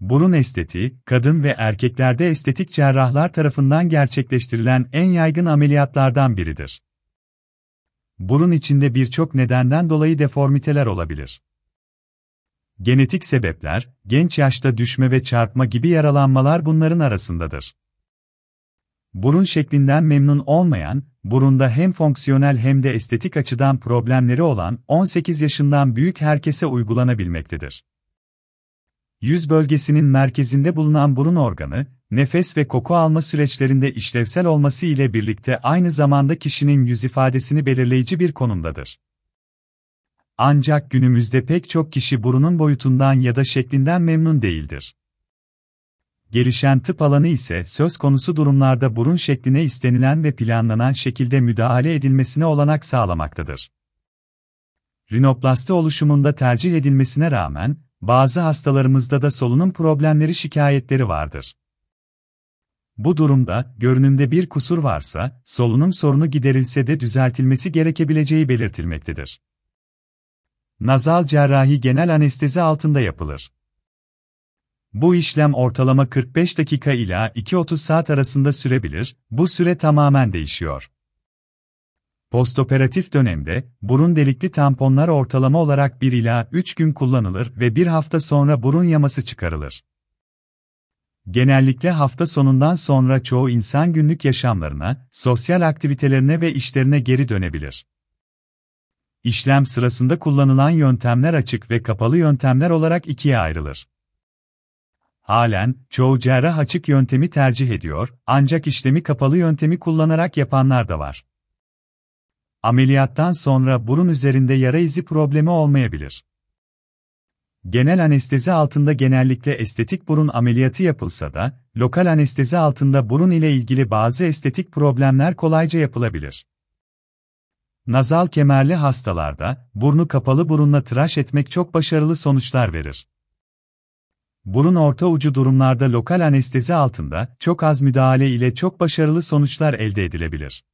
Burun estetiği, kadın ve erkeklerde estetik cerrahlar tarafından gerçekleştirilen en yaygın ameliyatlardan biridir. Burun içinde birçok nedenden dolayı deformiteler olabilir. Genetik sebepler, genç yaşta düşme ve çarpma gibi yaralanmalar bunların arasındadır. Burun şeklinden memnun olmayan, burunda hem fonksiyonel hem de estetik açıdan problemleri olan 18 yaşından büyük herkese uygulanabilmektedir. Yüz bölgesinin merkezinde bulunan burun organı, nefes ve koku alma süreçlerinde işlevsel olması ile birlikte aynı zamanda kişinin yüz ifadesini belirleyici bir konumdadır. Ancak günümüzde pek çok kişi burunun boyutundan ya da şeklinden memnun değildir. Gelişen tıp alanı ise söz konusu durumlarda burun şekline istenilen ve planlanan şekilde müdahale edilmesine olanak sağlamaktadır. Rinoplasti oluşumunda tercih edilmesine rağmen, bazı hastalarımızda da solunum problemleri şikayetleri vardır. Bu durumda, görünümde bir kusur varsa, solunum sorunu giderilse de düzeltilmesi gerekebileceği belirtilmektedir. Nazal cerrahi genel anestezi altında yapılır. Bu işlem ortalama 45 dakika ila 2-30 saat arasında sürebilir, bu süre tamamen değişiyor. Postoperatif dönemde, burun delikli tamponlar ortalama olarak 1 ila 3 gün kullanılır ve bir hafta sonra burun yaması çıkarılır. Genellikle hafta sonundan sonra çoğu insan günlük yaşamlarına, sosyal aktivitelerine ve işlerine geri dönebilir. İşlem sırasında kullanılan yöntemler açık ve kapalı yöntemler olarak ikiye ayrılır. Halen, çoğu cerrah açık yöntemi tercih ediyor, ancak işlemi kapalı yöntemi kullanarak yapanlar da var. Ameliyattan sonra burun üzerinde yara izi problemi olmayabilir. Genel anestezi altında genellikle estetik burun ameliyatı yapılsa da, lokal anestezi altında burun ile ilgili bazı estetik problemler kolayca yapılabilir. Nazal kemerli hastalarda, burnu kapalı burunla tıraş etmek çok başarılı sonuçlar verir. Burun orta ucu durumlarda lokal anestezi altında, çok az müdahale ile çok başarılı sonuçlar elde edilebilir.